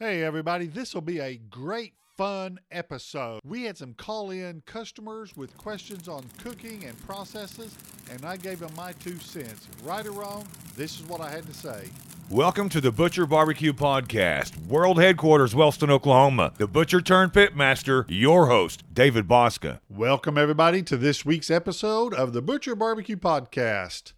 Hey, everybody, this will be a great fun episode. We had some call in customers with questions on cooking and processes, and I gave them my two cents. Right or wrong, this is what I had to say. Welcome to the Butcher Barbecue Podcast, world headquarters, Wellston, Oklahoma. The Butcher turned Pitmaster, your host, David Bouska. Welcome, everybody, to this week's episode of the Butcher Barbecue Podcast.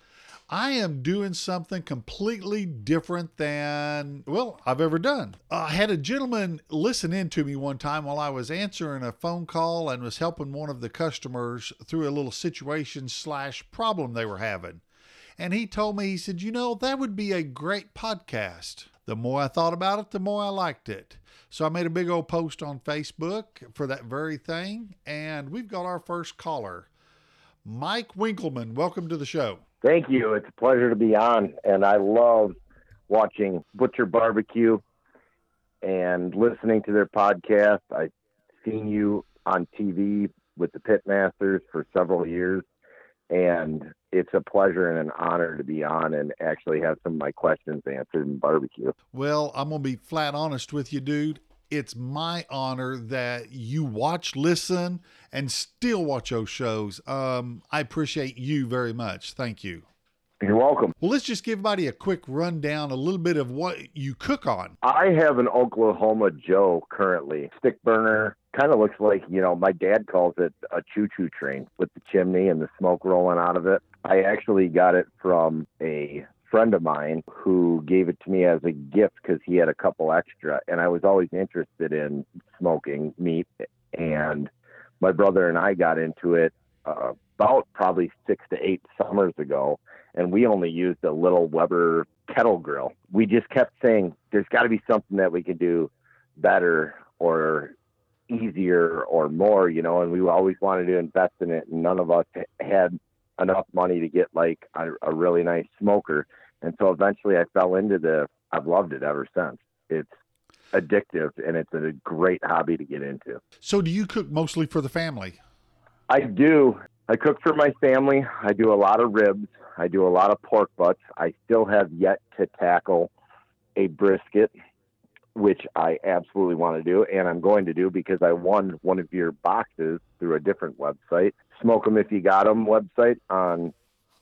I am doing something completely different than, well, I've ever done. Uh, I had a gentleman listen in to me one time while I was answering a phone call and was helping one of the customers through a little situation slash problem they were having. And he told me, he said, you know, that would be a great podcast. The more I thought about it, the more I liked it. So I made a big old post on Facebook for that very thing. And we've got our first caller. Mike Winkleman, welcome to the show. Thank you. It's a pleasure to be on, and I love watching Butcher Barbecue and listening to their podcast. I've seen you on TV with the Pitmasters for several years, and it's a pleasure and an honor to be on and actually have some of my questions answered in barbecue. Well, I'm going to be flat honest with you, dude. It's my honor that you watch, listen, and still watch those shows. Um, I appreciate you very much. Thank you. You're welcome. Well, let's just give everybody a quick rundown, a little bit of what you cook on. I have an Oklahoma Joe currently, stick burner. Kind of looks like, you know, my dad calls it a choo choo train with the chimney and the smoke rolling out of it. I actually got it from a friend of mine who gave it to me as a gift because he had a couple extra, and I was always interested in smoking meat. And my brother and I got into it uh, about probably six to eight summers ago, and we only used a little Weber kettle grill. We just kept saying, "There's got to be something that we can do better or easier or more," you know. And we always wanted to invest in it, and none of us had enough money to get like a, a really nice smoker. And so eventually I fell into the, I've loved it ever since. It's addictive and it's a great hobby to get into. So, do you cook mostly for the family? I do. I cook for my family. I do a lot of ribs. I do a lot of pork butts. I still have yet to tackle a brisket, which I absolutely want to do, and I'm going to do because I won one of your boxes through a different website, Smoke 'em if you got 'em website on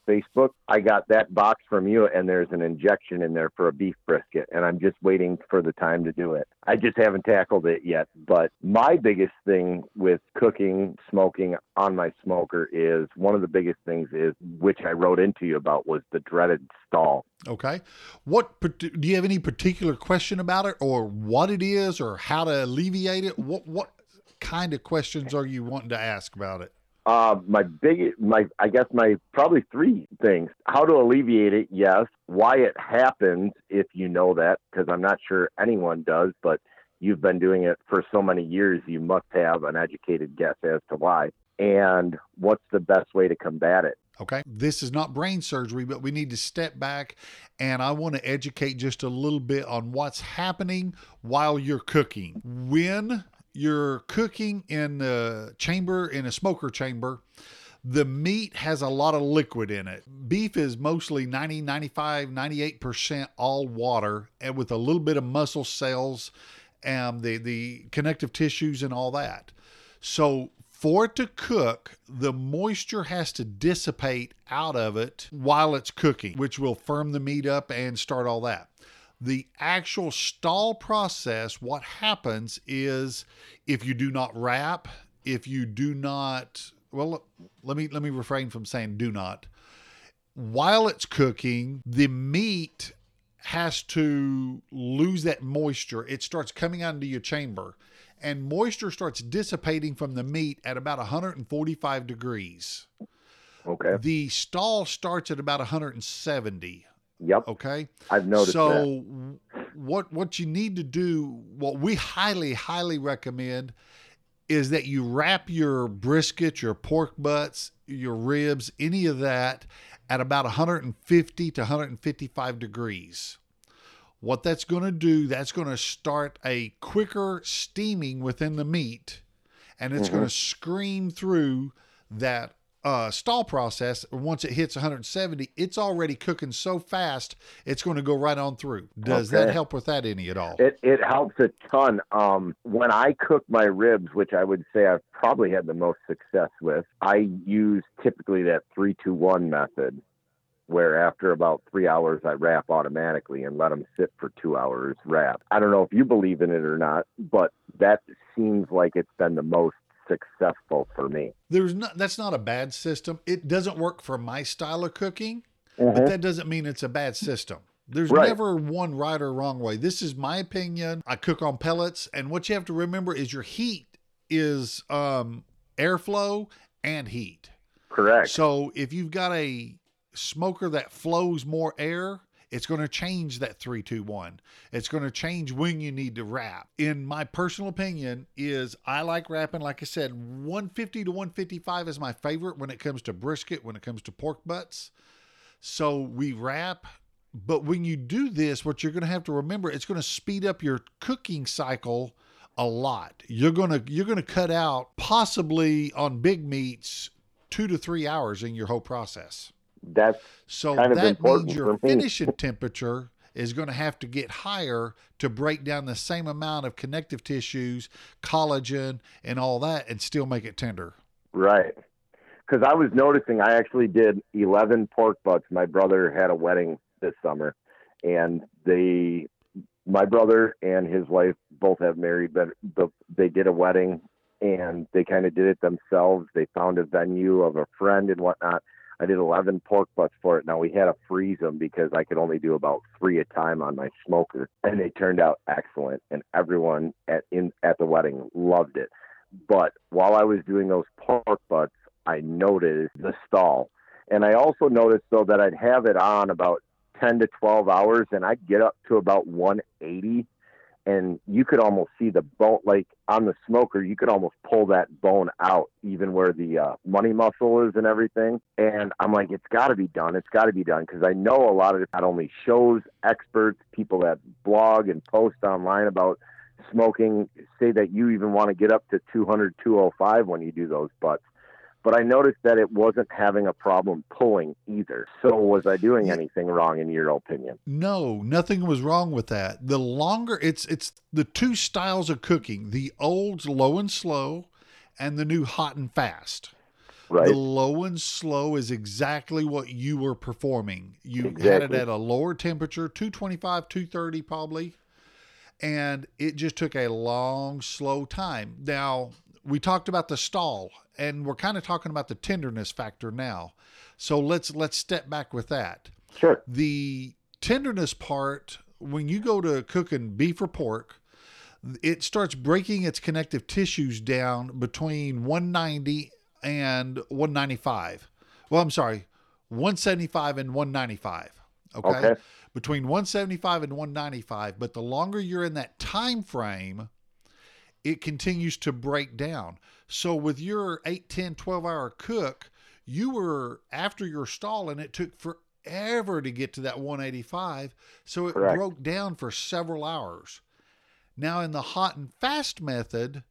Facebook. I got that box from you, and there's an injection in there for a beef brisket, and I'm just waiting for the time to do it. I just haven't tackled it yet. But my biggest thing with cooking, smoking on my smoker is one of the biggest things is which I wrote into you about was the dreaded stall. Okay. What do you have any particular question about it, or what it is, or how to alleviate it? What what kind of questions are you wanting to ask about it? Uh, my big, my, I guess my probably three things. How to alleviate it, yes. Why it happens, if you know that, because I'm not sure anyone does, but you've been doing it for so many years, you must have an educated guess as to why. And what's the best way to combat it? Okay. This is not brain surgery, but we need to step back and I want to educate just a little bit on what's happening while you're cooking. When you're cooking in a chamber, in a smoker chamber, the meat has a lot of liquid in it. Beef is mostly 90, 95, 98% all water and with a little bit of muscle cells and the, the connective tissues and all that. So for it to cook, the moisture has to dissipate out of it while it's cooking, which will firm the meat up and start all that the actual stall process, what happens is if you do not wrap, if you do not, well, let me let me refrain from saying do not. While it's cooking, the meat has to lose that moisture. It starts coming out into your chamber, and moisture starts dissipating from the meat at about 145 degrees. Okay. The stall starts at about 170. Yep. Okay. I've noticed so that. what what you need to do, what we highly highly recommend is that you wrap your brisket, your pork butts, your ribs, any of that at about 150 to 155 degrees. What that's going to do, that's going to start a quicker steaming within the meat and it's Mm-hmm. going to scream through that uh, stall process, once it hits 170, it's already cooking so fast, it's going to go right on through. Does Okay. that help with that any at all? It it helps a ton. Um, when I cook my ribs, which I would say I've probably had the most success with, I use typically that three two one method, where after about three hours I wrap automatically and let them sit for two hours wrap. I don't know if you believe in it or not, but that seems like it's been the most successful for me. There's not that's not a bad system. It doesn't work for my style of cooking, Mhm. but that doesn't mean it's a bad system. There's Right. never one right or wrong way. This is my opinion. I cook on pellets, and what you have to remember is your heat is um, airflow and heat. Correct. So if you've got a smoker that flows more air, it's going to change that 321. It's going to change when you need to wrap. In my personal opinion is I like wrapping like I said 150 to 155 is my favorite when it comes to brisket, when it comes to pork butts. So we wrap but when you do this what you're going to have to remember it's going to speed up your cooking cycle a lot. You're going to you're going to cut out possibly on big meats 2 to 3 hours in your whole process. That's So kind of that important means your finishing temperature is going to have to get higher to break down the same amount of connective tissues, collagen, and all that, and still make it tender. Right. Because I was noticing, I actually did 11 pork butts. My brother had a wedding this summer, and they, my brother and his wife both have married, but, but they did a wedding and they kind of did it themselves. They found a venue of a friend and whatnot. I did 11 pork butts for it. Now we had to freeze them because I could only do about three a time on my smoker, and they turned out excellent. And everyone at in at the wedding loved it. But while I was doing those pork butts, I noticed the stall. And I also noticed though that I'd have it on about 10 to 12 hours and I'd get up to about 180 and you could almost see the bone like on the smoker you could almost pull that bone out even where the uh, money muscle is and everything. And i'm like it's got to be done it's got to be done because i know a lot of not only shows experts people that blog and post online about smoking say that you even want to get up to 200 205 when you do those butts but I noticed that it wasn't having a problem pulling either. So was I doing anything wrong in your opinion? No, nothing was wrong with that. The longer it's it's the two styles of cooking, the old low and slow and the new hot and fast. Right. The low and slow is exactly what you were performing. You had it at a lower temperature, 225, 230 probably. And it just took a long, slow time. Now, we talked about the stall and we're kind of talking about the tenderness factor now. So let's let's step back with that. Sure. The tenderness part, when you go to cooking beef or pork, it starts breaking its connective tissues down between 190 and 195. Well, I'm sorry, 175 and 195. Okay? Okay. Between 175 and 195, but the longer you're in that time frame, it continues to break down. So with your 8, 10, 12 hour cook, you were after your stall and it took forever to get to that 185. So it Correct. broke down for several hours. Now in the hot and fast method,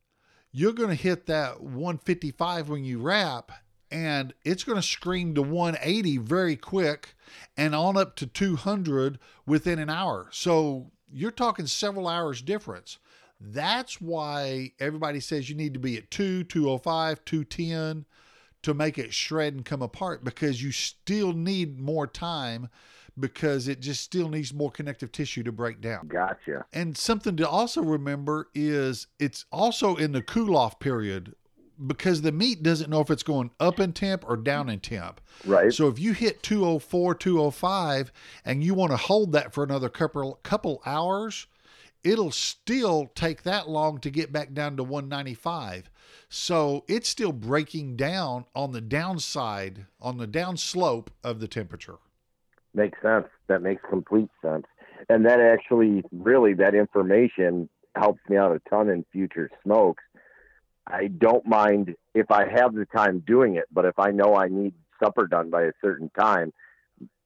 you're going to hit that 155 when you wrap and it's going to scream to 180 very quick and on up to 200 within an hour. So you're talking several hours difference. That's why everybody says you need to be at 2, 205, 210 to make it shred and come apart because you still need more time because it just still needs more connective tissue to break down. Gotcha. And something to also remember is it's also in the cool off period because the meat doesn't know if it's going up in temp or down in temp. Right. So if you hit 204, 205 and you want to hold that for another couple couple hours, it'll still take that long to get back down to 195. So it's still breaking down on the downside, on the down slope of the temperature. Makes sense. That makes complete sense. And that actually, really, that information helps me out a ton in future smokes. I don't mind if I have the time doing it, but if I know I need supper done by a certain time,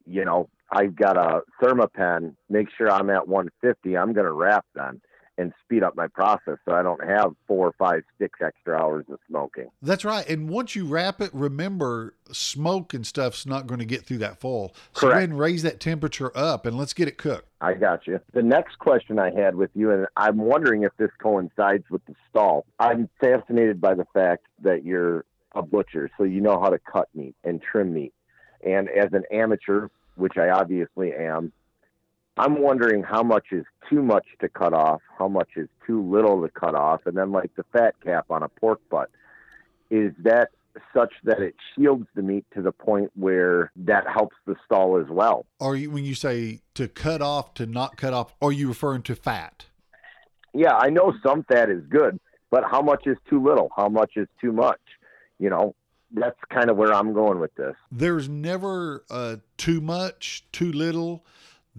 you know, I've got a Thermapen, make sure I'm at 150, I'm going to wrap then. and speed up my process so I don't have four or five, six extra hours of smoking. That's right. And once you wrap it, remember smoke and stuff's not going to get through that foil. So go Correct. ahead and raise that temperature up and let's get it cooked. I got you. The next question I had with you, and I'm wondering if this coincides with the stall. I'm fascinated by the fact that you're a butcher, so you know how to cut meat and trim meat. And as an amateur, which I obviously am, I'm wondering how much is too much to cut off, how much is too little to cut off, and then like the fat cap on a pork butt, is that such that it shields the meat to the point where that helps the stall as well? Are you, when you say to cut off, to not cut off, are you referring to fat? yeah, I know some fat is good, but how much is too little? How much is too much? You know, that's kind of where I'm going with this. There's never uh, too much, too little.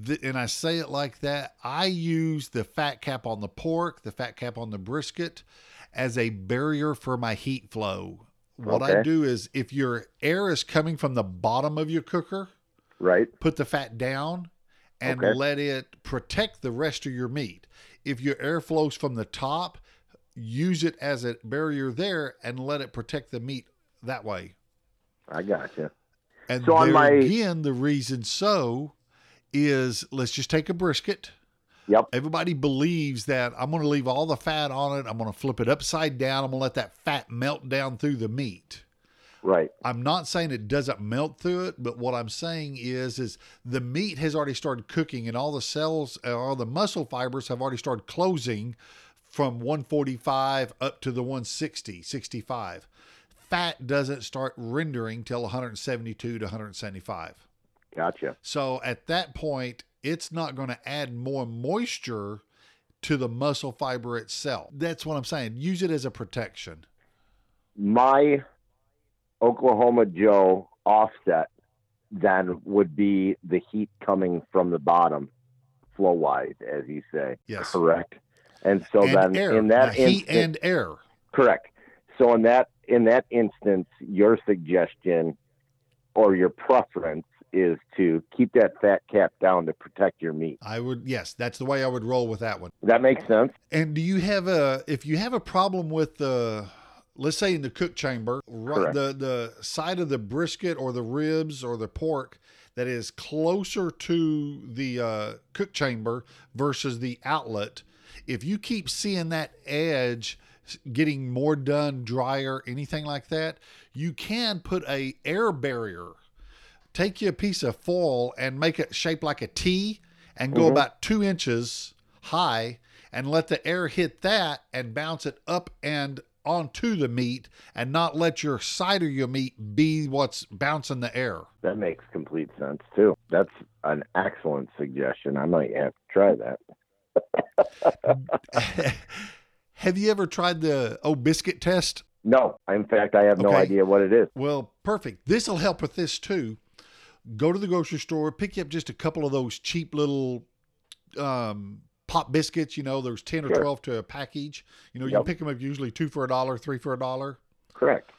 Th- And I say it like that. I use the fat cap on the pork, the fat cap on the brisket as a barrier for my heat flow. What I do is if your air is coming from the bottom of your cooker, Right? put the fat down and Okay. let it protect the rest of your meat. If your air flows from the top, use it as a barrier there and let it protect the meat that way. I got you. And So on my- again, the reason so is let's just take a brisket. Yep. Everybody believes that I'm going to leave all the fat on it. I'm going to flip it upside down. I'm going to let that fat melt down through the meat. Right. I'm not saying it doesn't melt through it, but what I'm saying is, is the meat has already started cooking, and all the cells, uh, all the muscle fibers have already started closing from 145 up to the 160, 65. Fat doesn't start rendering till 172 to 175. Gotcha. So at that point, it's not going to add more moisture to the muscle fiber itself. That's what I'm saying. Use it as a protection. My Oklahoma Joe offset then would be the heat coming from the bottom, flow wise, as you say. Yes. Correct. And so and then air. in that Now, heat instant, and air. Correct. So in that in that instance, your suggestion or your preference is to keep that fat cap down to protect your meat. I would yes, that's the way I would roll with that one. That makes sense. And do you have a if you have a problem with the let's say in the cook chamber, right, the the side of the brisket or the ribs or the pork that is closer to the uh, cook chamber versus the outlet, if you keep seeing that edge getting more done, drier, anything like that, you can put a air barrier take you a piece of foil and make it shaped like a T and go mm-hmm. about two inches high and let the air hit that and bounce it up and onto the meat and not let your side of your meat be what's bouncing the air. That makes complete sense too. That's an excellent suggestion. I might have to try that. Have you ever tried the oh biscuit test? No, in fact, I have no idea what it is. Well, perfect. This will help with this too. Go to the grocery store, pick you up just a couple of those cheap little um, pop biscuits. You know, there's 10 or Sure. 12 to a package. You know, you Yep. can pick them up usually two for a dollar, three for a dollar. Correct.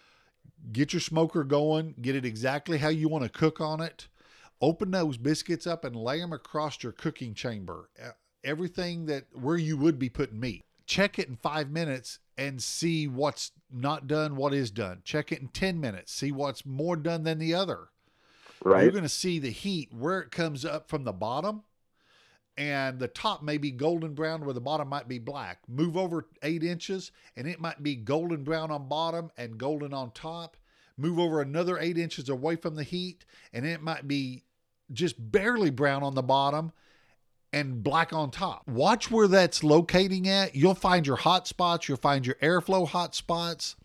Get your smoker going, get it exactly how you want to cook on it. Open those biscuits up and lay them across your cooking chamber. Everything that where you would be putting meat. Check it in five minutes and see what's not done, what is done. Check it in 10 minutes, see what's more done than the other Right. you're going to see the heat where it comes up from the bottom and the top may be golden brown where the bottom might be black move over eight inches and it might be golden brown on bottom and golden on top move over another eight inches away from the heat and it might be just barely brown on the bottom and black on top. Watch where that's locating at. You'll find your hot spots, you'll find your airflow hot spots.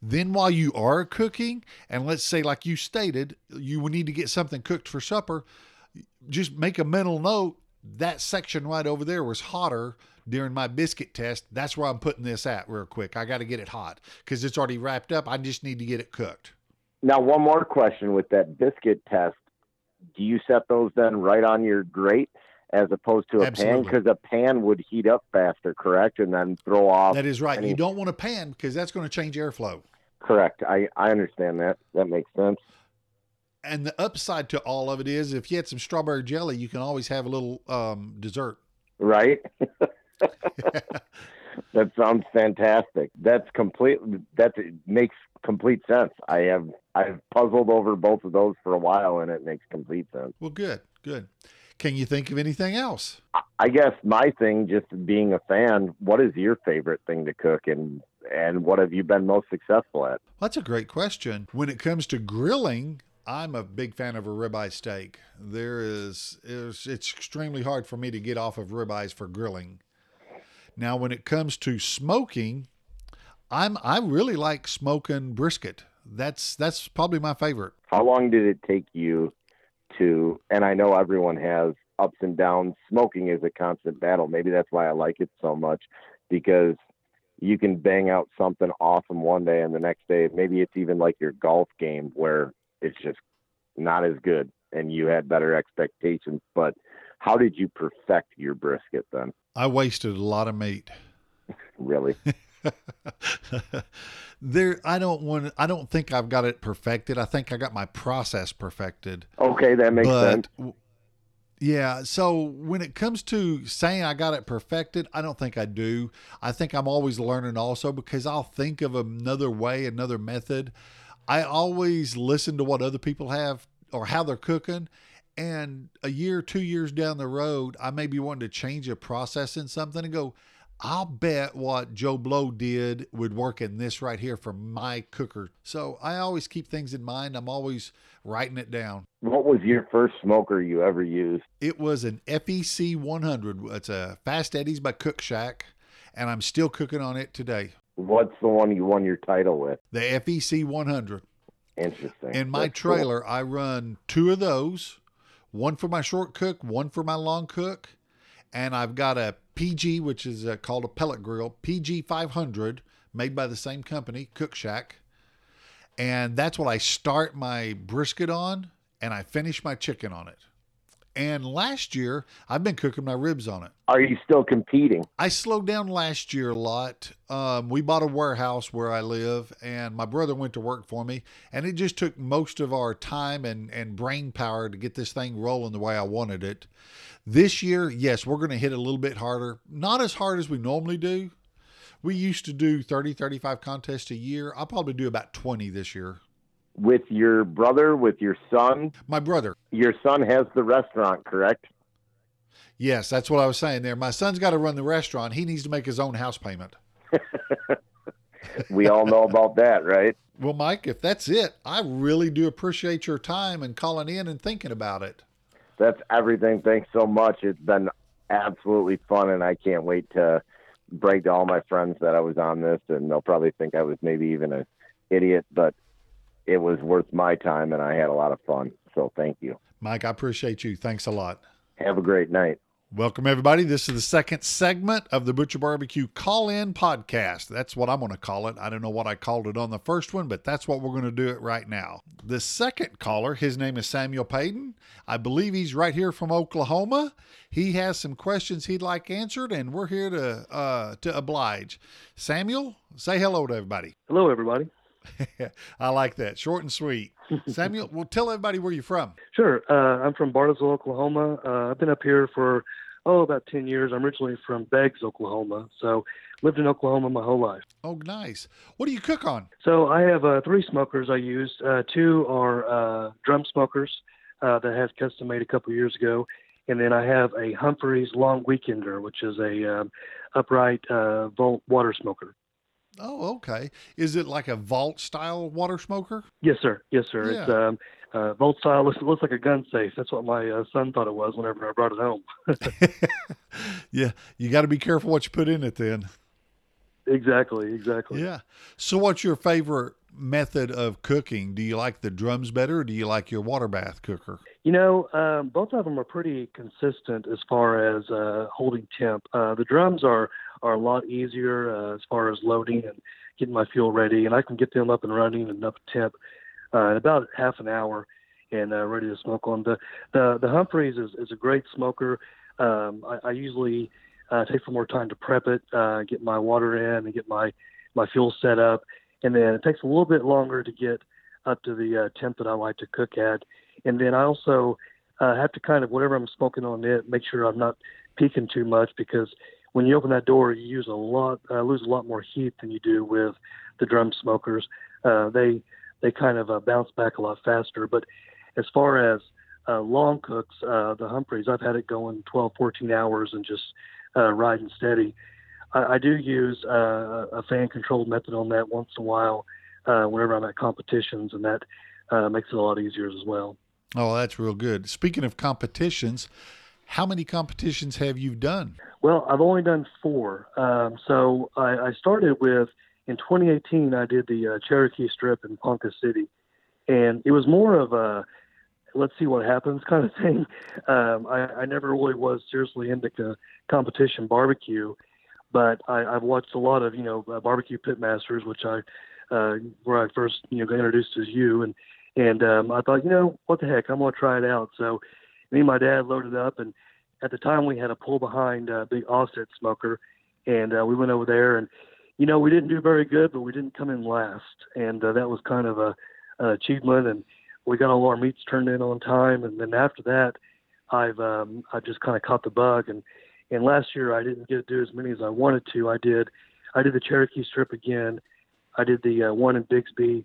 Then, while you are cooking, and let's say, like you stated, you need to get something cooked for supper, just make a mental note that section right over there was hotter during my biscuit test. That's where I'm putting this at real quick. I got to get it hot because it's already wrapped up. I just need to get it cooked. Now, one more question with that biscuit test. Do you set those then right on your grate as opposed to a pan? Because a pan would heat up faster, correct? And then throw off. That is right. any- You don't want a pan because that's going to change airflow. Correct. I, I understand that. That makes sense. And the upside to all of it is if you had some strawberry jelly, you can always have a little um, dessert. Right? that sounds fantastic. That's complete. That makes complete sense. I have I've puzzled over both of those for a while, and it makes complete sense. Well, good, good. Can you think of anything else? I guess my thing, just being a fan, what is your favorite thing to cook, and and what have you been most successful at? That's a great question. When it comes to grilling, I'm a big fan of a ribeye steak. There is, is it's extremely hard for me to get off of ribeyes for grilling. Now, when it comes to smoking, I'm I really like smoking brisket. That's that's probably my favorite. How long did it take you to? And I know everyone has ups and downs. Smoking is a constant battle. Maybe that's why I like it so much because you can bang out something awesome one day and the next day maybe it's even like your golf game where it's just not as good and you had better expectations but how did you perfect your brisket then I wasted a lot of meat. really there I don't want I don't think I've got it perfected. I think I got my process perfected. okay that makes but sense w- yeah, so when it comes to saying I got it perfected, I don't think I do. I think I'm always learning also because I'll think of another way, another method. I always listen to what other people have or how they're cooking. And a year, two years down the road, I may be wanting to change a process in something and go, I'll bet what Joe Blow did would work in this right here for my cooker. So I always keep things in mind. I'm always writing it down. what was your first smoker you ever used It was an FEC 100. It's a Fast Eddy's by Cookshack, and I'm still cooking on it today. what's the one you won your title with The FEC 100. interesting In my That's cool. trailer, I run two of those one for my short cook, one for my long cook. And I've got a PG, which is uh, called a pellet grill, PG 500, made by the same company, Cookshack. And that's what I start my brisket on, and I finish my chicken on it. And last year, I've been cooking my ribs on it. are you still competing I slowed down last year a lot. Um, we bought a warehouse where I live, and my brother went to work for me, and it just took most of our time and, and brain power to get this thing rolling the way I wanted it. This year, yes, we're going to hit a little bit harder. Not as hard as we normally do. We used to do 30, 35 contests a year. I'll probably do about 20 this year. With your brother with your son My brother, your son has the restaurant correct yes, that's what I was saying there. My son's got to run the restaurant. He needs to make his own house payment. we all know about that right Well, Mike, if that's it, I really do appreciate your time and calling in and thinking about it. that's everything. Thanks so much. It's been absolutely fun, and I can't wait to break to all my friends that I was on this, and they'll probably think I was maybe even an idiot, but it was worth my time, and I had a lot of fun. So thank you. Mike, I appreciate you. Thanks a lot. Have a great night. Welcome, everybody. This is the second segment of the Butcher Barbecue Call In Podcast. That's what I'm going to call it. I don't know what I called it on the first one, but that's what we're going to do it right now. The second caller, his name is Samuel Payton. I believe he's right here from Oklahoma. He has some questions he'd like answered, and we're here to uh, to oblige. Samuel, say hello to everybody. Hello, everybody. I like that. Short and sweet. Samuel, well, tell everybody where you're from. Sure. Uh, I'm from Bartlesville, Oklahoma. Uh, I've been up here for, oh, about 10 years. I'm originally from Beggs, Oklahoma. So lived in Oklahoma my whole life. Oh, nice. What do you cook on? So I have uh, three smokers I use. Uh, two are uh, drum smokers uh, that has custom made a couple years ago. And then I have a Humphreys Long Weekender, which is a um, upright uh, vault water smoker. Oh, okay. Is it like a vault style water smoker? Yes, sir. Yes, sir. It's Yeah. um, uh, Vault style. Looks, looks like a gun safe. That's what my uh, son thought it was whenever I brought it home. yeah, you got to be careful what you put in it then. exactly. Exactly. Yeah. So, what's your favorite method of cooking? Do you like the drums better or do you like your water bath cooker? You know, um, both of them are pretty consistent as far as uh, holding temp. Uh, the drums are are a lot easier uh, as far as loading and getting my fuel ready, and I can get them up and running and up temp uh, in about half an hour and uh, ready to smoke on. The the the Humphreys is, is a great smoker. Um, I, I usually uh, take some more time to prep it, uh, get my water in, and get my my fuel set up, and then it takes a little bit longer to get up to the uh, temp that I like to cook at. And then I also uh, have to kind of whatever I'm smoking on it, make sure I'm not peaking too much because when you open that door, you use a lot, uh, lose a lot more heat than you do with the drum smokers. Uh, they they kind of uh, bounce back a lot faster. But as far as uh, long cooks, uh, the Humphreys, I've had it going 12, 14 hours and just uh, riding steady. I, I do use uh, a fan controlled method on that once in a while uh, whenever I'm at competitions, and that uh, makes it a lot easier as well. Oh, that's real good. Speaking of competitions, how many competitions have you done? Well, I've only done four. Um, so I, I started with in 2018. I did the uh, Cherokee Strip in Ponca City, and it was more of a let's see what happens kind of thing. Um, I, I never really was seriously into co- competition barbecue, but I, I've watched a lot of you know uh, barbecue pitmasters, which I uh, where I first you know got introduced as you, and and um, I thought you know what the heck I'm gonna try it out. So me and my dad loaded up, and at the time we had a pull behind uh, big offset smoker, and uh, we went over there, and you know we didn't do very good, but we didn't come in last, and uh, that was kind of a, a achievement, and we got all our meats turned in on time, and then after that, I've um, I just kind of caught the bug, and and last year I didn't get to do as many as I wanted to. I did I did the Cherokee Strip again, I did the uh, one in Bixby,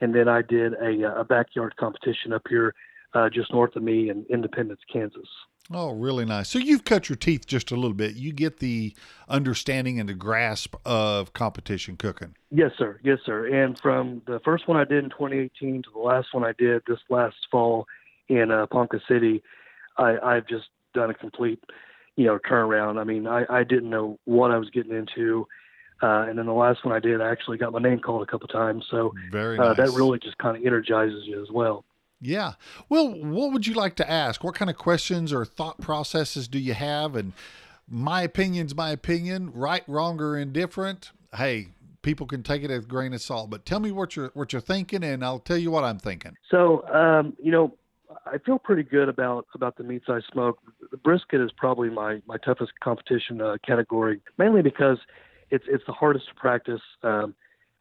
and then I did a, uh, a backyard competition up here uh, just north of me in Independence, Kansas. Oh, really nice. So you've cut your teeth just a little bit. You get the understanding and the grasp of competition cooking. Yes, sir. Yes, sir. And from the first one I did in 2018 to the last one I did this last fall in uh, Ponca City, I, I've just done a complete, you know, turnaround. I mean, I, I didn't know what I was getting into. Uh, and then the last one I did, I actually got my name called a couple times. So Very uh, that really just kind of energizes you as well. Yeah. Well, what would you like to ask? What kind of questions or thought processes do you have? And my opinion's my opinion, right, wrong, or indifferent. Hey, people can take it as a grain of salt. But tell me what you're what you're thinking, and I'll tell you what I'm thinking. So, um, you know, I feel pretty good about about the meats I smoke. The brisket is probably my my toughest competition uh, category, mainly because it's it's the hardest to practice. Um,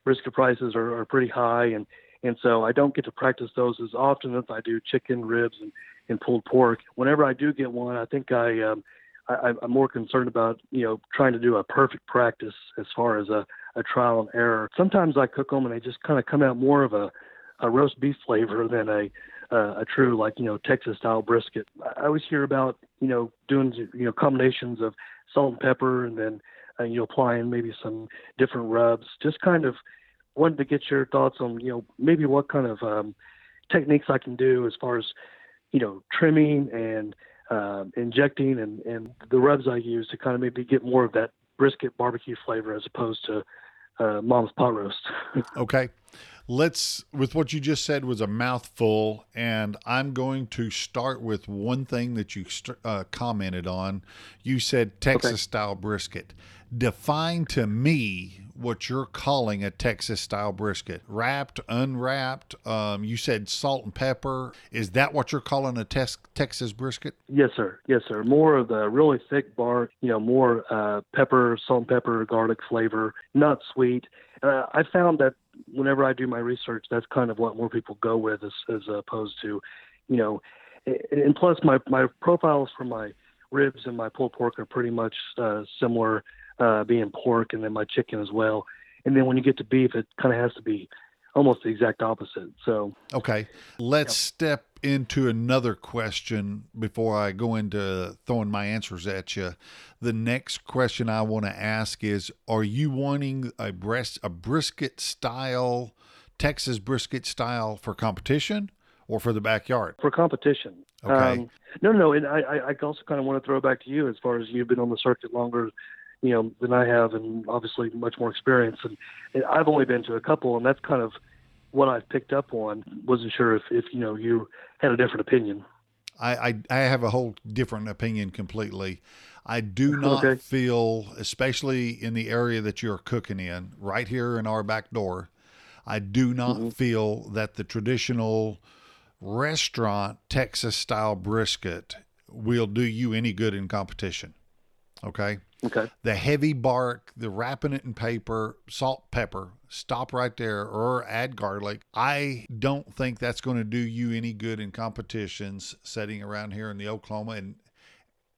brisket prices are, are pretty high, and and so I don't get to practice those as often as I do chicken, ribs, and, and pulled pork. Whenever I do get one, I think I, um, I I'm more concerned about you know trying to do a perfect practice as far as a, a trial and error. Sometimes I cook them and they just kind of come out more of a, a roast beef flavor than a uh, a true like you know Texas style brisket. I always hear about you know doing you know combinations of salt and pepper and then uh, you know applying maybe some different rubs. Just kind of wanted to get your thoughts on you know maybe what kind of um, techniques I can do as far as you know trimming and um, injecting and and the rubs I use to kind of maybe get more of that brisket barbecue flavor as opposed to uh, mom's pot roast. Okay. Let's, with what you just said, was a mouthful, and I'm going to start with one thing that you st- uh, commented on. You said Texas style brisket. Define to me what you're calling a Texas style brisket. Wrapped, unwrapped. Um, you said salt and pepper. Is that what you're calling a tex- Texas brisket? Yes, sir. Yes, sir. More of the really thick bark, you know, more uh, pepper, salt and pepper, garlic flavor, not sweet. Uh, I found that whenever I do my research, that's kind of what more people go with as, as opposed to, you know, and plus my, my profiles for my ribs and my pulled pork are pretty much uh, similar, uh, being pork and then my chicken as well. And then when you get to beef, it kind of has to be almost the exact opposite. So, Okay. Let's step into another question before I go into throwing my answers at you. The next question I want to ask is Are you wanting a, breast, a brisket style, Texas brisket style for competition or for the backyard? for competition. Okay. Um, no, no, and I, I I also kind of want to throw it back to you as far as you've been on the circuit longer, you know, than I have, and obviously much more experience. And, and I've only been to a couple, and that's kind of what I've picked up on. Wasn't sure if if you know you had a different opinion. I, I, I have a whole different opinion completely. I do not Okay. feel, especially in the area that you're cooking in, right here in our back door, I do not mm-hmm. feel that the traditional restaurant Texas style brisket will do you any good in competition. Okay. Okay. The heavy bark, the wrapping it in paper, salt, pepper, stop right there or add garlic. I don't think that's going to do you any good in competitions setting around here in the Oklahoma and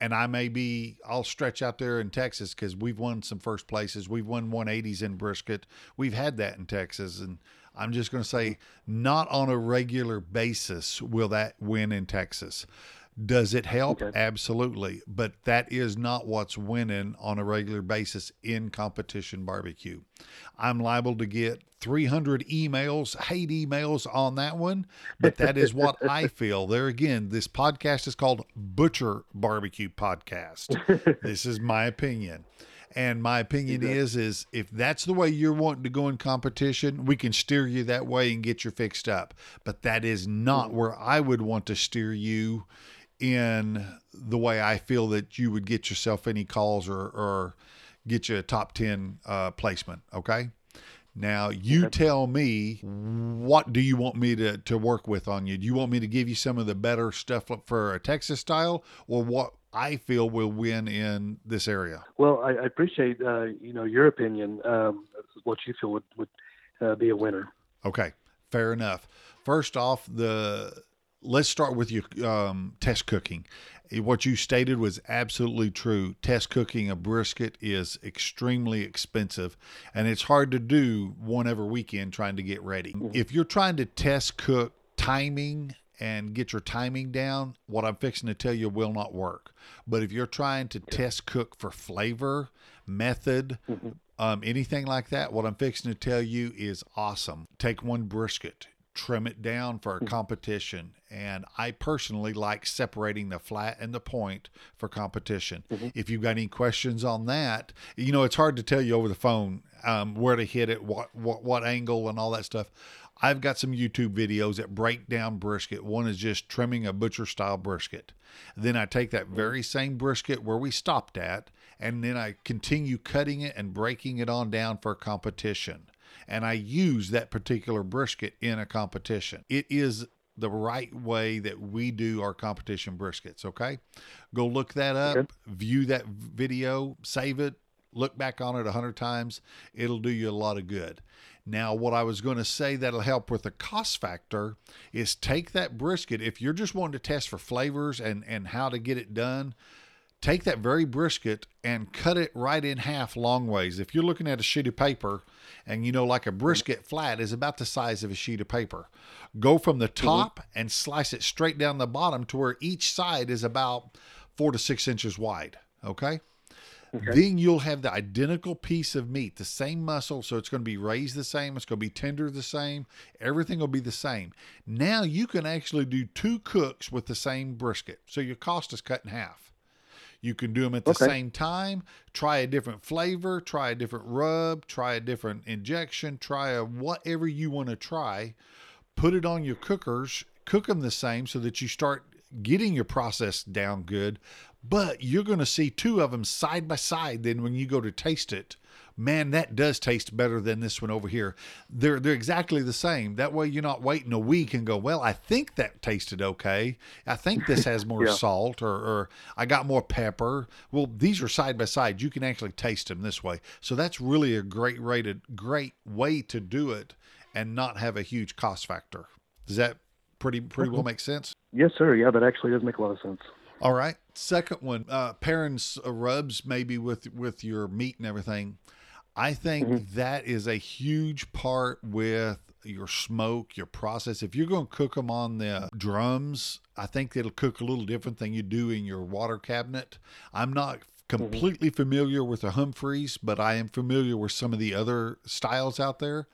and I may be, I'll stretch out there in Texas because we've won some first places. We've won 180s in brisket. We've had that in Texas. And I'm just going to say, not on a regular basis will that win in Texas. Does it help? Okay. Absolutely. But that is not what's winning on a regular basis in competition barbecue. I'm liable to get 300 emails, hate emails on that one, but that is what I feel. There again, this podcast is called Butcher Barbecue Podcast. this is my opinion. And my opinion is is if that's the way you're wanting to go in competition, we can steer you that way and get you fixed up. But that is not mm. where I would want to steer you in the way I feel that you would get yourself any calls or, or get you a top 10 uh, placement. Okay. Now you tell me what do you want me to, to work with on you? Do you want me to give you some of the better stuff for a Texas style or what I feel will win in this area? Well, I, I appreciate uh, you know your opinion. Um, what you feel would would uh, be a winner. Okay, fair enough. First off, the let's start with your um, test cooking. What you stated was absolutely true. Test cooking a brisket is extremely expensive, and it's hard to do one every weekend trying to get ready. If you're trying to test cook timing and get your timing down, what I'm fixing to tell you will not work. But if you're trying to test cook for flavor, method, um, anything like that, what I'm fixing to tell you is awesome. Take one brisket, trim it down for a hmm. competition. And I personally like separating the flat and the point for competition. Mm-hmm. If you've got any questions on that, you know, it's hard to tell you over the phone um, where to hit it, what, what, what angle, and all that stuff. I've got some YouTube videos that break down brisket. One is just trimming a butcher style brisket. Then I take that mm-hmm. very same brisket where we stopped at, and then I continue cutting it and breaking it on down for competition. And I use that particular brisket in a competition. It is the right way that we do our competition briskets. Okay. Go look that up, Okay. view that video, save it, look back on it a hundred times. It'll do you a lot of good. Now, what I was going to say that'll help with the cost factor is take that brisket. If you're just wanting to test for flavors and, and how to get it done, take that very brisket and cut it right in half long ways. If you're looking at a sheet of paper and you know, like a brisket flat is about the size of a sheet of paper, go from the mm-hmm. top and slice it straight down the bottom to where each side is about four to six inches wide. Okay. Then you'll have the identical piece of meat, the same muscle. So it's going to be raised the same. It's going to be tender the same. Everything will be the same. Now you can actually do two cooks with the same brisket. So your cost is cut in half. You can do them at the Okay. same time, try a different flavor, try a different rub, try a different injection, try a whatever you want to try. Put it on your cookers, cook them the same so that you start getting your process down good. But you're going to see two of them side by side. Then when you go to taste it, man, that does taste better than this one over here. They're they're exactly the same. That way you're not waiting a week and go, well, I think that tasted okay. I think this has more Yeah. salt or, or I got more pepper. Well, these are side by side. You can actually taste them this way. So that's really a great rated great way to do it and not have a huge cost factor. Does that pretty pretty well make sense? Yes, sir. Yeah, that actually does make a lot of sense. All right. Second one, uh, pairing uh, rubs maybe with with your meat and everything. I think mm-hmm. that is a huge part with your smoke, your process. If you're going to cook them on the drums, I think it'll cook a little different than you do in your water cabinet. I'm not mm-hmm. completely familiar with the Humphreys, but I am familiar with some of the other styles out there.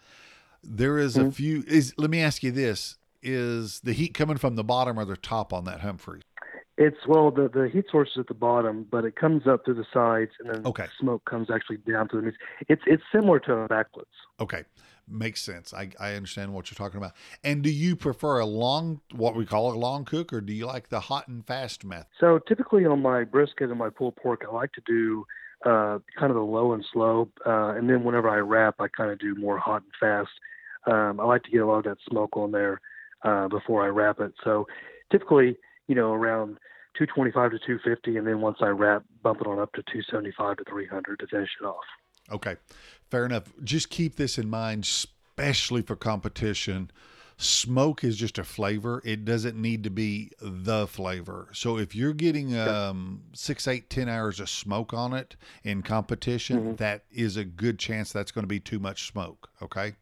There is a mm-hmm. few. Is let me ask you this: Is the heat coming from the bottom or the top on that Humphreys? It's well, the the heat source is at the bottom, but it comes up through the sides, and then Okay. smoke comes actually down to the meat. It's it's similar to a backwoods. Okay, makes sense. I, I understand what you're talking about. And do you prefer a long, what we call a long cook, or do you like the hot and fast method? So typically on my brisket and my pulled pork, I like to do uh, kind of the low and slow, uh, and then whenever I wrap, I kind of do more hot and fast. Um, I like to get a lot of that smoke on there uh, before I wrap it. So typically, you know, around 225 to 250, and then once I wrap, bump it on up to 275 to 300 to finish it off. Okay, fair enough. Just keep this in mind, especially for competition. smoke is just a flavor. It doesn't need to be the flavor. So if you're getting um, six, eight, ten hours of smoke on it in competition, that is a good chance that's going to be too much smoke. Okay.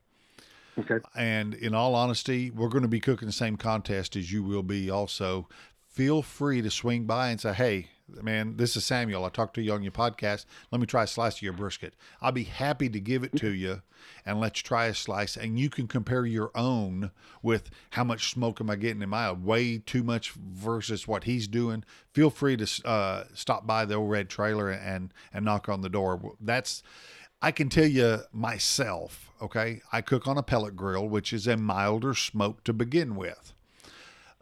Okay. And in all honesty, we're going to be cooking the same contest as you will be also. Feel free to swing by and say, hey, man, this is Samuel. I talked to you on your podcast. Let me try a slice of your brisket. I'll be happy to give it to you and let you try a slice. And you can compare your own with how much smoke am I getting? Am I way too much versus what he's doing? Feel free to uh, stop by the old red trailer and, and knock on the door. That's I can tell you myself, okay, I cook on a pellet grill, which is a milder smoke to begin with.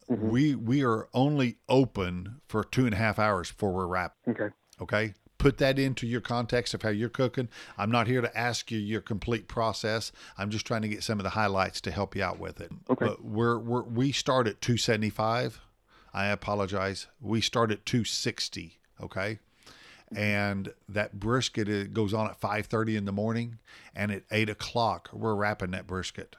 Mm-hmm. We we are only open for two and a half hours before we're wrapped. Okay. Okay. Put that into your context of how you're cooking. I'm not here to ask you your complete process. I'm just trying to get some of the highlights to help you out with it. Okay. But we're, we're we start at 275. I apologize. We start at 260. Okay mm-hmm. and that brisket goes on at 5.30 in the morning and at 8 o'clock we're wrapping that brisket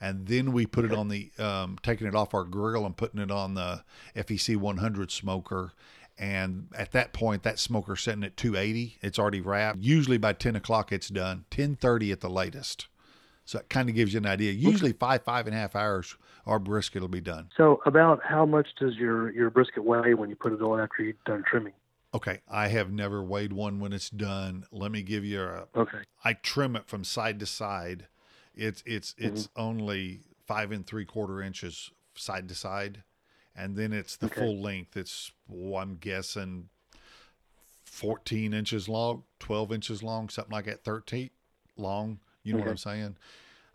and then we put it on the um, taking it off our grill and putting it on the FEC 100 smoker. And at that point that smoker's sitting at 280 it's already wrapped. Usually by 10 o'clock it's done. 10.30 at the latest. So it kind of gives you an idea. Usually five five and a half hours our brisket will be done. So, about how much does your your brisket weigh when you put it on after you're done trimming? okay i have never weighed one when it's done. Let me give you a Okay. I trim it from side to side. It's it's it's only five and three quarter inches side to side, and then it's the Okay. full length. It's well, I'm guessing fourteen inches long, twelve inches long, something like that, thirteen long. You know what I'm saying?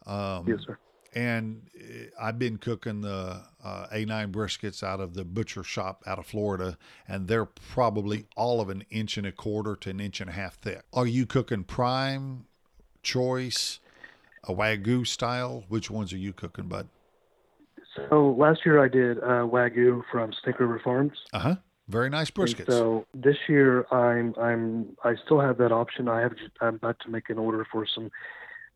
Um, Yes, sir. and uh, I've been cooking the uh, A9 briskets out of the butcher shop out of Florida, and they're probably all of an inch and a quarter to an inch and a half thick. Are you cooking prime, choice, a wagyu style? Which ones are you cooking, bud? So last year I did uh, wagyu from Snake River Farms. Uh huh. Very nice And briskets. So this year I'm I'm I still have that option. I have I'm about to make an order for some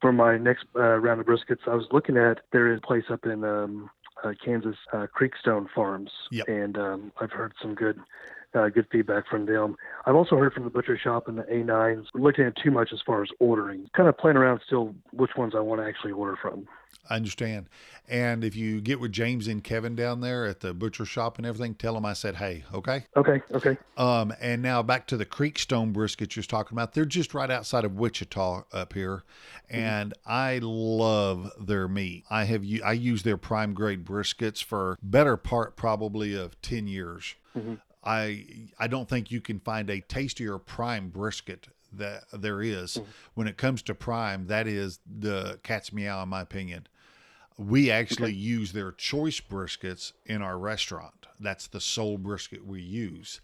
for my next uh, round of briskets. I was looking at there is a place up in um, uh, Kansas, uh, Creekstone Farms, Yep. and um, I've heard some good uh, good feedback from them. I've also heard from the butcher shop and the A9s. We're Looking at too much as far as ordering, kind of playing around still which ones I want to actually order from. I understand. And if you get with James and Kevin down there at the butcher shop and everything, tell them I said, hey, okay? Okay, okay, Um, and now back to the Creekstone brisket you're talking about. They're just right outside of Wichita up here, and I love their meat. I have I use their prime grade briskets for better part probably of ten years. I I don't think you can find a tastier prime brisket that there is. Mm. When it comes to prime, that is the cat's meow in my opinion. We actually use their choice briskets in our restaurant. That's the sole brisket we use.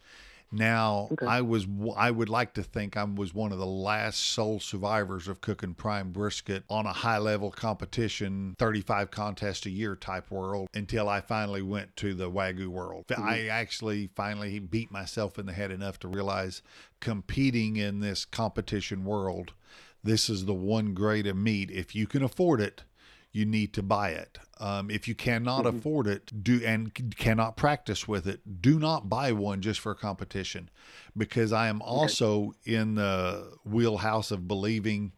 Now, I was I would like to think I was one of the last sole survivors of cooking prime brisket on a high level competition, 35 contest a year type world until I finally went to the Wagyu world. Mm-hmm. I actually finally beat myself in the head enough to realize competing in this competition world, this is the one grade of meat. If you can afford it, you need to buy it. Um, if you cannot afford it, do and cannot practice with it, do not buy one just for competition, because I am also in the wheelhouse of believing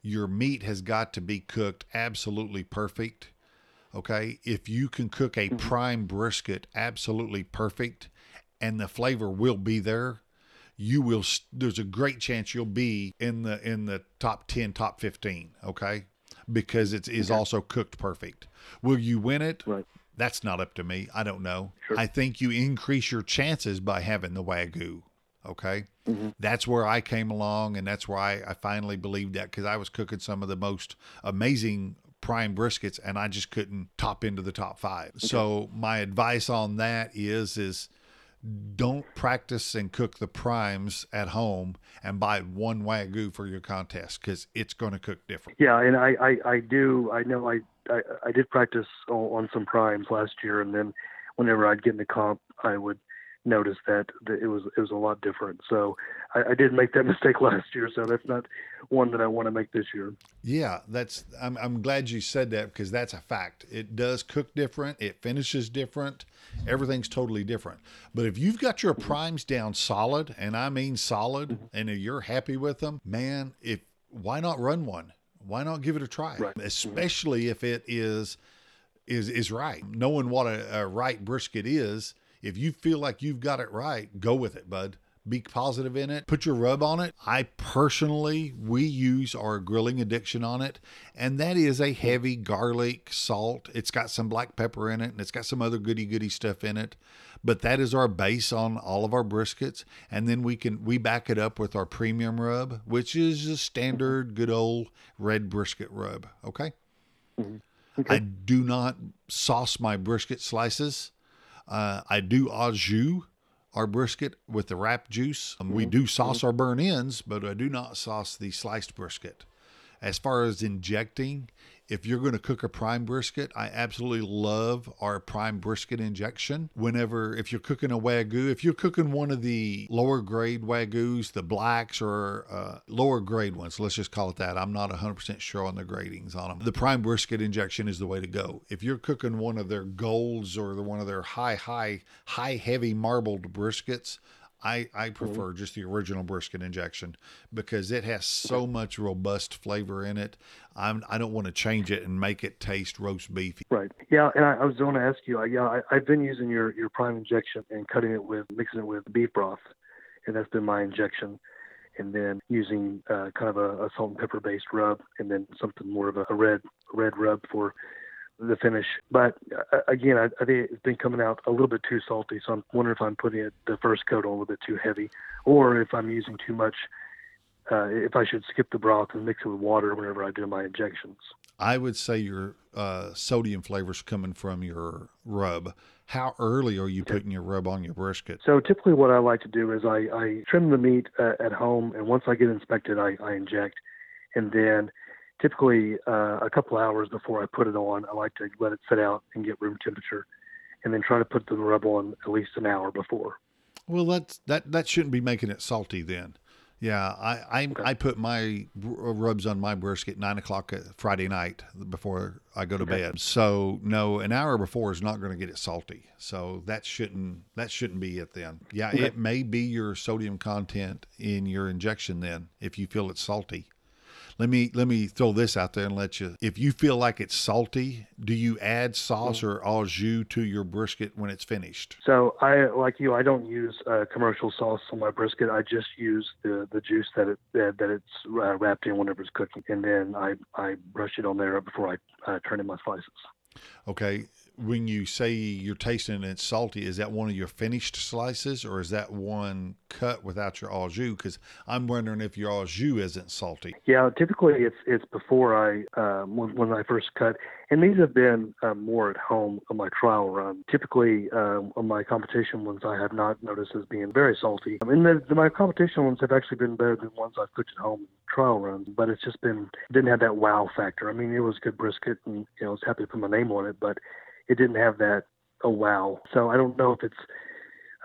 your meat has got to be cooked absolutely perfect. Okay, if you can cook a prime brisket absolutely perfect, and the flavor will be there, you will. There's a great chance you'll be in the in the top ten, top fifteen. Okay, because it is also cooked perfect. Will you win it? Right. That's not up to me. I don't know. Sure. I think you increase your chances by having the wagyu. Okay. Mm-hmm. That's where I came along, and that's where I, I finally believed that because I was cooking some of the most amazing prime briskets, and I just couldn't top into the top five. So my advice on that is is don't practice and cook the primes at home and buy one wagyu for your contest because it's going to cook different. Yeah, and I, I, I do. I know I, I, I did practice on, some primes last year, and then whenever I'd get in the comp, I would noticed that, that it was it was a lot different. So I, I did make that mistake last year, so that's not one that I want to make this year. Yeah, that's. I'm I'm glad you said that because that's a fact. It does cook different. It finishes different. Everything's totally different. But if you've got your primes down solid, and I mean solid, and you're happy with them, man, if why not run one? Why not give it a try? Right. Especially if it is is is right. Knowing what a, a right brisket is, if you feel like you've got it right, go with it, bud. Be positive in it. Put your rub on it. I personally, we use our grilling addiction on it, and that is a heavy garlic salt. It's got some black pepper in it, and it's got some other goody goody stuff in it. But that is our base on all of our briskets, and then we can we back it up with our premium rub, which is a standard good old red brisket rub. Okay. I do not sauce my brisket slices. Uh, I do au jus our brisket with the wrap juice. Um, we do sauce our burn ends, but I do not sauce the sliced brisket. As far as injecting, if you're going to cook a prime brisket, I absolutely love our prime brisket injection. Whenever, if you're cooking a Wagyu, if you're cooking one of the lower grade Wagyus, the blacks or uh, lower grade ones, let's just call it that. I'm not 100% sure on the gradings on them. The prime brisket injection is the way to go. If you're cooking one of their golds or the, one of their high, high, high, heavy marbled briskets, I, I prefer just the original brisket injection because it has so much robust flavor in it. I'm, I don't want to change it and make it taste roast beefy. Right. Yeah, and I, I was going to ask you. I, yeah, I, I've been using your your prime injection and cutting it with mixing it with beef broth, and that's been my injection. And then using uh, kind of a, a salt and pepper based rub, and then something more of a, a red red rub for the finish. But uh, again, I, I think it's been coming out a little bit too salty. So I'm wondering if I'm putting it the first coat on a little bit too heavy, or if I'm using too much. Uh, if I should skip the broth and mix it with water whenever I do my injections. I would say your uh, sodium flavors coming from your rub. How early are you putting your rub on your brisket? So typically, what I like to do is I, I trim the meat uh, at home, and once I get inspected, I, I inject, and then typically uh, a couple hours before I put it on, I like to let it sit out and get room temperature, and then try to put the rub on at least an hour before. Well, that's that that shouldn't be making it salty then. Yeah, I I, I put my rubs on my brisket nine o'clock Friday night before I go to bed. So no, an hour before is not going to get it salty. So that shouldn't that shouldn't be it then. Yeah, it may be your sodium content in your injection then if you feel it's salty. Let me let me throw this out there and let you. If you feel like it's salty, do you add sauce or au jus to your brisket when it's finished? So I like you. I don't use uh, commercial sauce on my brisket. I just use the the juice that it that, that it's uh, wrapped in whenever it's cooking, and then I I brush it on there before I uh, turn in my slices. Okay. When you say you're tasting it, it's salty, is that one of your finished slices or is that one cut without your au jus? Because I'm wondering if your au jus isn't salty. Yeah, typically it's it's before I um, when, when I first cut, and these have been um, more at home on my trial run. Typically, um, on my competition ones, I have not noticed as being very salty. Mean, the, the, my competition ones have actually been better than ones I've cooked at home trial runs, but it's just been didn't have that wow factor. I mean, it was good brisket, and you know, I was happy to put my name on it, but it didn't have that oh wow. So I don't know if it's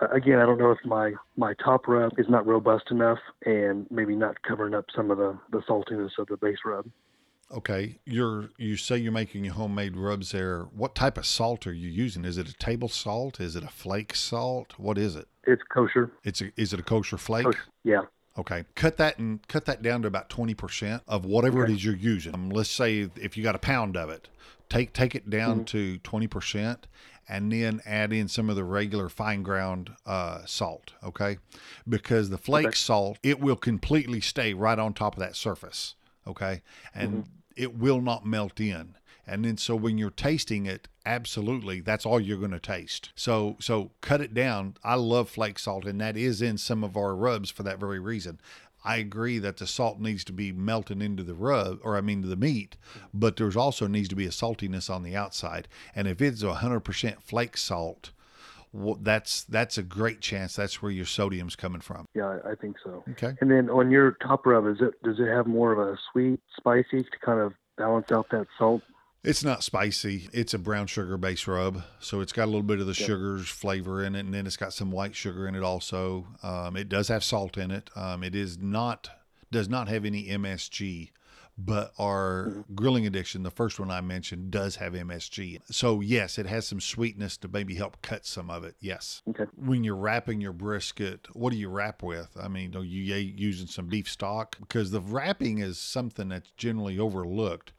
uh, again, I don't know if my my top rub is not robust enough and maybe not covering up some of the the saltiness of the base rub. Okay, you're you say you're making your homemade rubs there. What type of salt are you using? Is it a table salt? Is it a flake salt? What is it? It's kosher. It's a, is it a kosher flake? Kosher. Yeah. Okay, cut that and cut that down to about twenty percent of whatever Okay. it is you're using. Um, let's say if you got a pound of it, take take it down to twenty percent, and then add in some of the regular fine ground uh, salt. Okay, because the flake Okay. salt it will completely stay right on top of that surface. Okay, and it will not melt in. And then so when you're tasting it, absolutely, that's all you're going to taste. So so cut it down. I love flake salt, and that is in some of our rubs for that very reason. I agree that the salt needs to be melted into the rub, or I mean to the meat, but there's also needs to be a saltiness on the outside. And if it's 100% flake salt, well, that's that's a great chance that's where your sodium's coming from. Yeah, I, I think so. Okay. And then on your top rub, is it does it have more of a sweet, spicy to kind of balance out that salt? It's not spicy. It's a brown sugar base rub, so it's got a little bit of the Yeah. sugar's flavor in it, and then it's got some white sugar in it also. Um, it does have salt in it. Um, it is not does not have any MSG, but our grilling addiction, the first one I mentioned, does have MSG. So yes, it has some sweetness to maybe help cut some of it. Yes. Okay. When you're wrapping your brisket, what do you wrap with? I mean, are you using some beef stock? Because the wrapping is something that's generally overlooked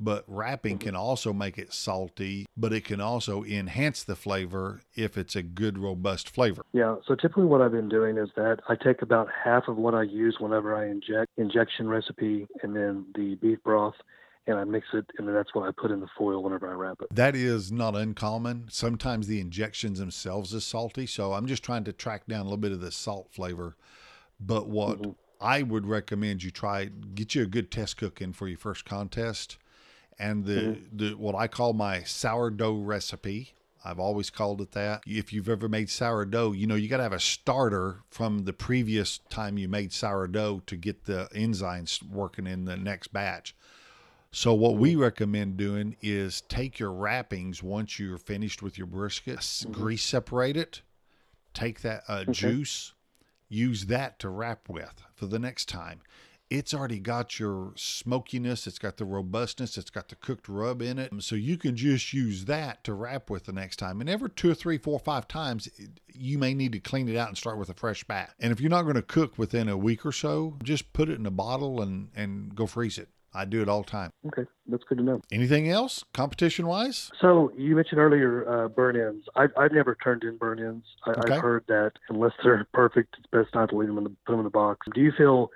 but wrapping mm-hmm. can also make it salty, but it can also enhance the flavor if it's a good, robust flavor. Yeah. So typically, what I've been doing is that I take about half of what I use whenever I inject injection recipe, and then the beef broth, and I mix it, and then that's what I put in the foil whenever I wrap it. That is not uncommon. Sometimes the injections themselves is salty, so I'm just trying to track down a little bit of the salt flavor. But what mm-hmm. I would recommend you try get you a good test cook in for your first contest, and the mm-hmm. the what I call my sourdough recipe. I've always called it that. If you've ever made sourdough, you know you got to have a starter from the previous time you made sourdough to get the enzymes working in the next batch. So what we mm-hmm. recommend doing is take your wrappings once you're finished with your brisket, s- grease separate it, take that uh, juice, use that to wrap with for the next time. It's already got your smokiness, it's got the robustness, it's got the cooked rub in it. So you can just use that to wrap with the next time. And every two or three, four, five times, you may need to clean it out and start with a fresh batch. And if you're not going to cook within a week or so, just put it in a bottle and, and go freeze it. I do it all the time. Okay, that's good to know. Anything else competition wise? So you mentioned earlier uh, burn-ins. I've, I've never turned in burn-ins. I, Okay. I've heard that unless they're perfect, it's best not to leave them in the put them in the box. Do you feel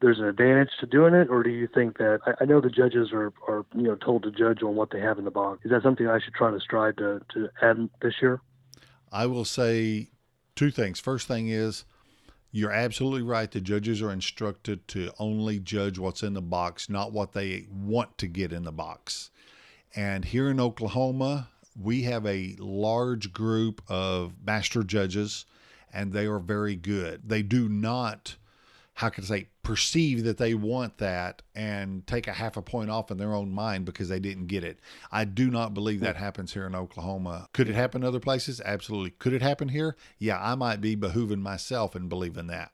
there's an advantage to doing it, or do you think that I, I know the judges are, are you know told to judge on what they have in the box? Is that something I should try to strive to to add this year? I will say two things. First thing is you're absolutely right. The judges are instructed to only judge what's in the box, not what they want to get in the box. And here in Oklahoma, we have a large group of master judges, and they are very good. They do not, how can I say, perceive that they want that and take a half a point off in their own mind because they didn't get it. I do not believe that hmm. happens here in Oklahoma. Could it happen in other places? Absolutely. Could it happen here? Yeah, I might be behooving myself in believing that.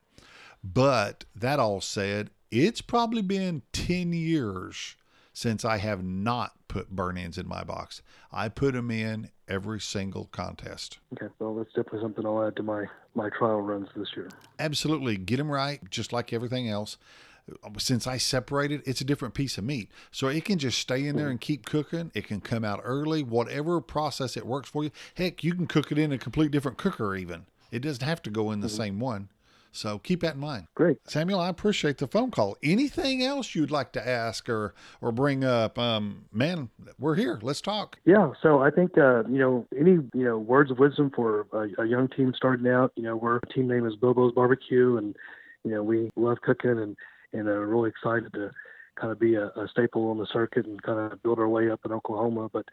But that all said, it's probably been 10 years since I have not put burn ins in my box. I put them in every single contest. Okay, well that's definitely something I'll add to my my trial runs this year. Absolutely. Get them right, just like everything else. Since I separated, it's a different piece of meat. So it can just stay in there and keep cooking. It can come out early, whatever process it works for you. Heck, you can cook it in a complete different cooker, even. It doesn't have to go in the mm-hmm. same one. So keep that in mind. Great. Samuel, I appreciate the phone call. Anything else you'd like to ask or or bring up? Um, man, we're here. Let's talk. Yeah, so I think uh, you know any you know words of wisdom for a, a young team starting out. You know, we're team name is Bobo's Barbecue, and you know we love cooking and and are really excited to kind of be a, a staple on the circuit and kind of build our way up in Oklahoma. But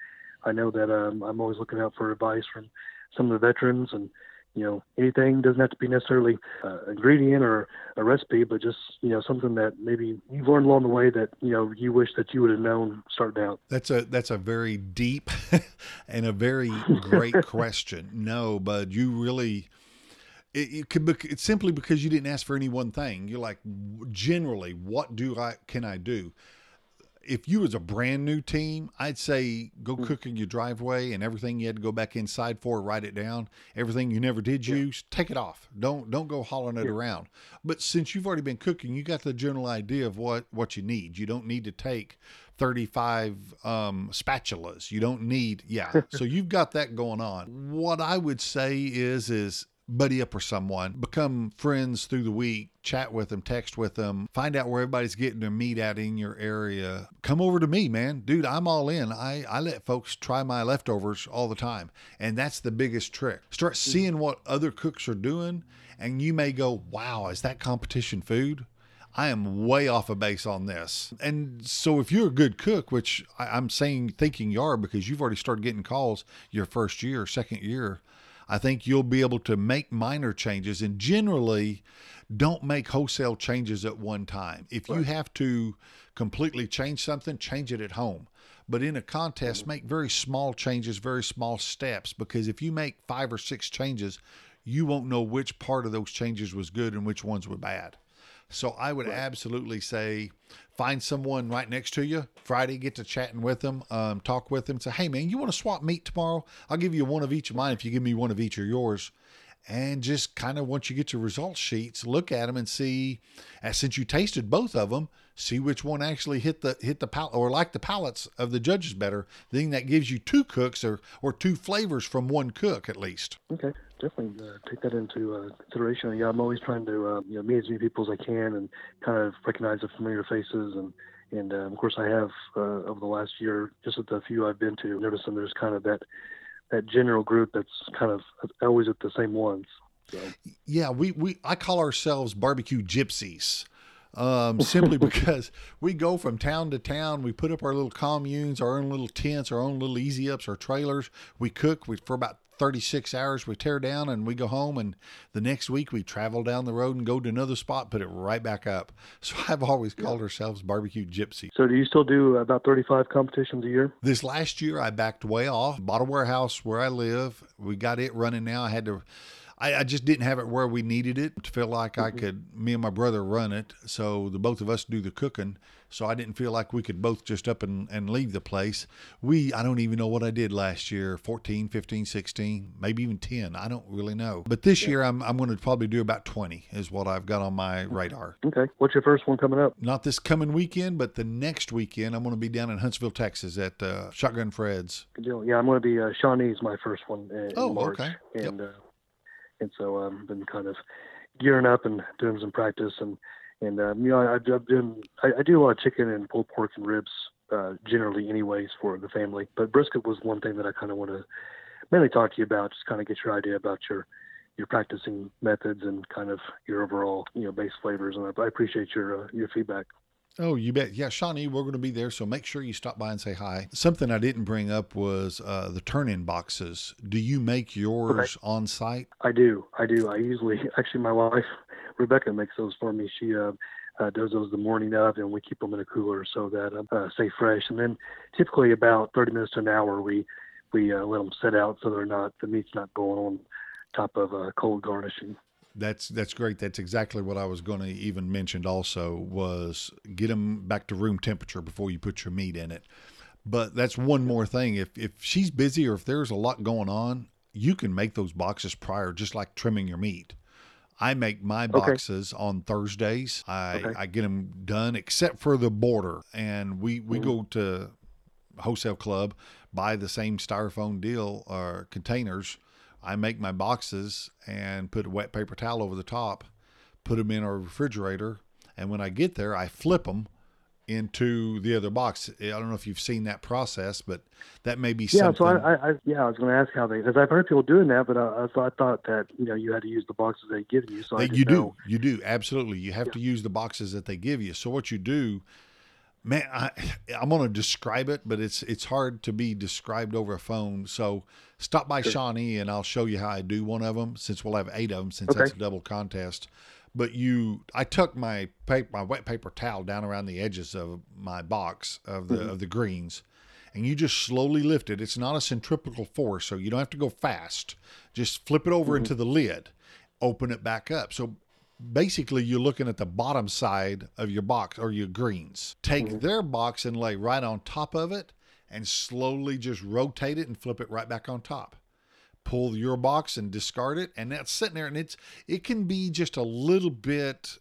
I know that um, I'm always looking out for advice from some of the veterans and you know anything doesn't have to be necessarily uh, ingredient or a recipe but just you know something that maybe you've learned along the way that you know you wish that you would have known starting out That's a that's a very deep and a very great question. No, bud, you really it, it could be it's simply because you didn't ask for any one thing. You're like generally, what do I can I do? If you was a brand new team, I'd say go cook in your driveway and everything you had to go back inside for, write it down. Everything you never did use, take it off. Don't don't go hauling it around. But since you've already been cooking, you got the general idea of what what you need. You don't need to take 35 um, spatulas. You don't need yeah. so you've got that going on. What I would say is is buddy up with someone, become friends through the week, chat with them, text with them, find out where everybody's getting their meat at in your area. Come over to me, man. Dude, I'm all in. I, I let folks try my leftovers all the time. And that's the biggest trick. Start mm-hmm. seeing what other cooks are doing, and you may go, wow, is that competition food? I am way off a base on this. And so if you're a good cook, which I, I'm saying thinking you are because you've already started getting calls your first year, second year, I think you'll be able to make minor changes and generally don't make wholesale changes at one time. If you have to completely change something, change it at home. But in a contest, mm-hmm. make very small changes, very small steps, because if you make five or six changes, you won't know which part of those changes was good and which ones were bad. So I would absolutely say find someone right next to you Friday, get to chatting with them, um, talk with them, say, hey man, you want to swap meat tomorrow? I'll give you one of each of mine if you give me one of each of yours. And just kind of once you get your results sheets, look at them and see, uh, since you tasted both of them, see which one actually hit the hit the palate or like the palates of the judges better. Then that gives you two cooks or or two flavors from one cook at least. Okay, definitely uh, take that into uh, consideration. Yeah, I'm always trying to uh, you know meet as many people as I can and kind of recognize the familiar faces and and um, of course I have uh, over the last year just at the few I've been to noticing there's kind of that that general group that's kind of always at the same ones. So. Yeah, we, we I call ourselves barbecue gypsies. Um, simply because we go from town to town, we put up our little communes, our own little tents, our own little easy ups, our trailers. We cook we, for about 36 hours. We tear down and we go home, and the next week we travel down the road and go to another spot, put it right back up. So I've always called yeah. ourselves barbecue gypsy. So do you still do about 35 competitions a year? This last year I backed way off. Bought a warehouse where I live. We got it running now. I had to I, I, just didn't have it where we needed it to feel like mm-hmm. I could, me and my brother run it. So the both of us do the cooking. So I didn't feel like we could both just up and, and leave the place. We, I don't even know what I did last year 14, 15, 16, maybe even 10. I don't really know. But this yeah. year I'm, I'm going to probably do about 20 is what I've got on my radar. Okay. What's your first one coming up? Not this coming weekend, but the next weekend. I'm going to be down in Huntsville, Texas at uh, Shotgun Fred's. Good deal. Yeah, I'm going to be, uh, Shawnee's my first one. In, oh, March. okay. And, yep. uh, and so I've um, been kind of gearing up and doing some practice and and um, you know I, I've been I, I do a lot of chicken and pulled pork and ribs uh, generally anyways for the family, but brisket was one thing that I kind of want to mainly talk to you about, just kind of get your idea about your your practicing methods and kind of your overall you know base flavors, and I, I appreciate your uh, your feedback. Oh, you bet. Yeah, Shawnee, we're going to be there, so make sure you stop by and say hi. Something I didn't bring up was uh, the turn-in boxes. Do you make yours okay. on site? I do. I do. I usually, actually, my wife Rebecca makes those for me. She uh, uh, does those the morning of, and we keep them in a cooler so that um, uh, stay fresh. And then, typically, about 30 minutes to an hour, we we uh, let them set out so they're not the meat's not going on top of uh, cold garnishing. That's that's great. That's exactly what I was going to even mention. Also, was get them back to room temperature before you put your meat in it. But that's one more thing. If if she's busy or if there's a lot going on, you can make those boxes prior, just like trimming your meat. I make my boxes okay. on Thursdays. I, okay. I get them done except for the border, and we we mm-hmm. go to wholesale club buy the same styrofoam deal or containers I make my boxes and put a wet paper towel over the top, put them in our refrigerator, and when I get there, I flip them into the other box. I don't know if you've seen that process, but that may be yeah. Something... So I, I, yeah, I was going to ask how they because I've heard people doing that, but I, I, thought, I thought that you know you had to use the boxes they give you. So you do, you do absolutely. You have yeah. to use the boxes that they give you. So what you do man I, i'm going to describe it but it's it's hard to be described over a phone so stop by sure. shawnee and i'll show you how i do one of them since we'll have eight of them since okay. that's a double contest but you i tuck my paper my wet paper towel down around the edges of my box of the mm-hmm. of the greens and you just slowly lift it it's not a centripetal force so you don't have to go fast just flip it over mm-hmm. into the lid open it back up so basically you're looking at the bottom side of your box or your greens. Take mm-hmm. their box and lay right on top of it and slowly just rotate it and flip it right back on top. Pull your box and discard it and that's sitting there and it's it can be just a little bit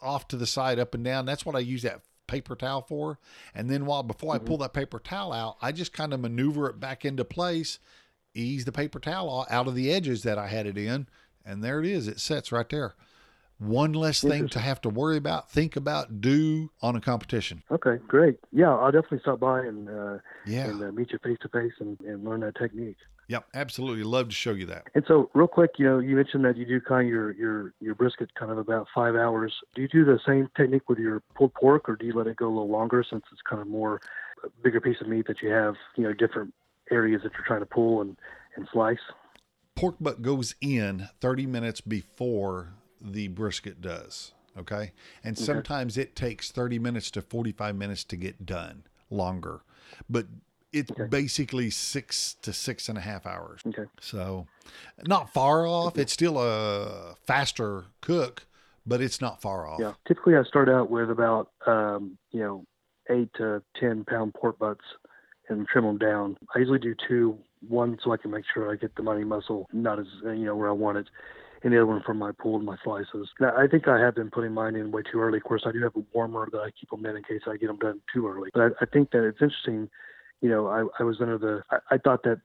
off to the side up and down. That's what I use that paper towel for. And then while before mm-hmm. I pull that paper towel out, I just kind of maneuver it back into place, ease the paper towel out of the edges that I had it in, and there it is. It sets right there one less thing to have to worry about, think about, do on a competition. Okay, great. Yeah, I'll definitely stop by and uh, yeah. and uh, meet you face to face and learn that technique. Yep, absolutely. Love to show you that. And so, real quick, you know, you mentioned that you do kind of your your your brisket kind of about five hours. Do you do the same technique with your pulled pork, or do you let it go a little longer since it's kind of more a bigger piece of meat that you have, you know, different areas that you're trying to pull and and slice? pork butt goes in 30 minutes before the brisket does. Okay. And sometimes it takes 30 minutes to 45 minutes to get done longer. But it's Okay. basically six to six and a half hours. Okay. So not far off. It's still a faster cook, but it's not far off. Yeah. Typically, I start out with about um, you know eight to ten pound pork butts and trim them down. I usually do two, one so I can make sure I get the money muscle not as you know where I want it, and the other one from my pulled my slices. Now, I think I have been putting mine in way too early. Of course, I do have a warmer that I keep them in in case I get them done too early. But I, I think that it's interesting. You know, I, I was under the I, I thought that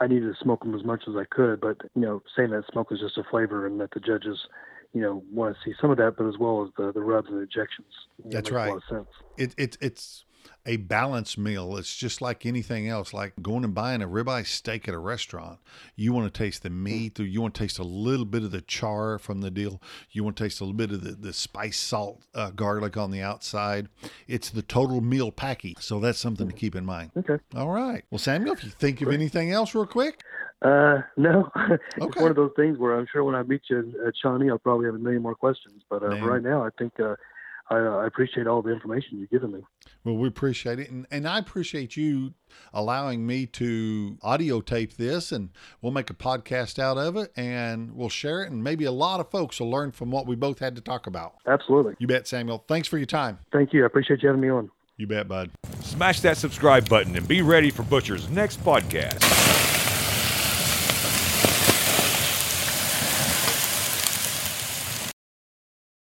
I needed to smoke them as much as I could, but you know, saying that smoke is just a flavor and that the judges, you know, want to see some of that, but as well as the, the rubs and injections. You know, That's makes A right. lot of sense. it, it it's a balanced meal. It's just like anything else, like going and buying a ribeye steak at a restaurant. You want to taste the meat, or you want to taste a little bit of the char from the deal. You want to taste a little bit of the, the spice, salt, uh, garlic on the outside. It's the total meal package. So that's something to keep in mind. Okay. All right. Well, Samuel, if you think of anything else real quick, Uh, no, it's Okay. one of those things where I'm sure when I meet you at Shawnee, I'll probably have a million more questions. But uh, right now, I think uh, I, uh, I appreciate all the information you've given me. Well, we appreciate it. And, and I appreciate you allowing me to audio tape this, and we'll make a podcast out of it and we'll share it. And maybe a lot of folks will learn from what we both had to talk about. Absolutely. You bet, Samuel. Thanks for your time. Thank you. I appreciate you having me on. You bet, bud. Smash that subscribe button and be ready for Butcher's next podcast.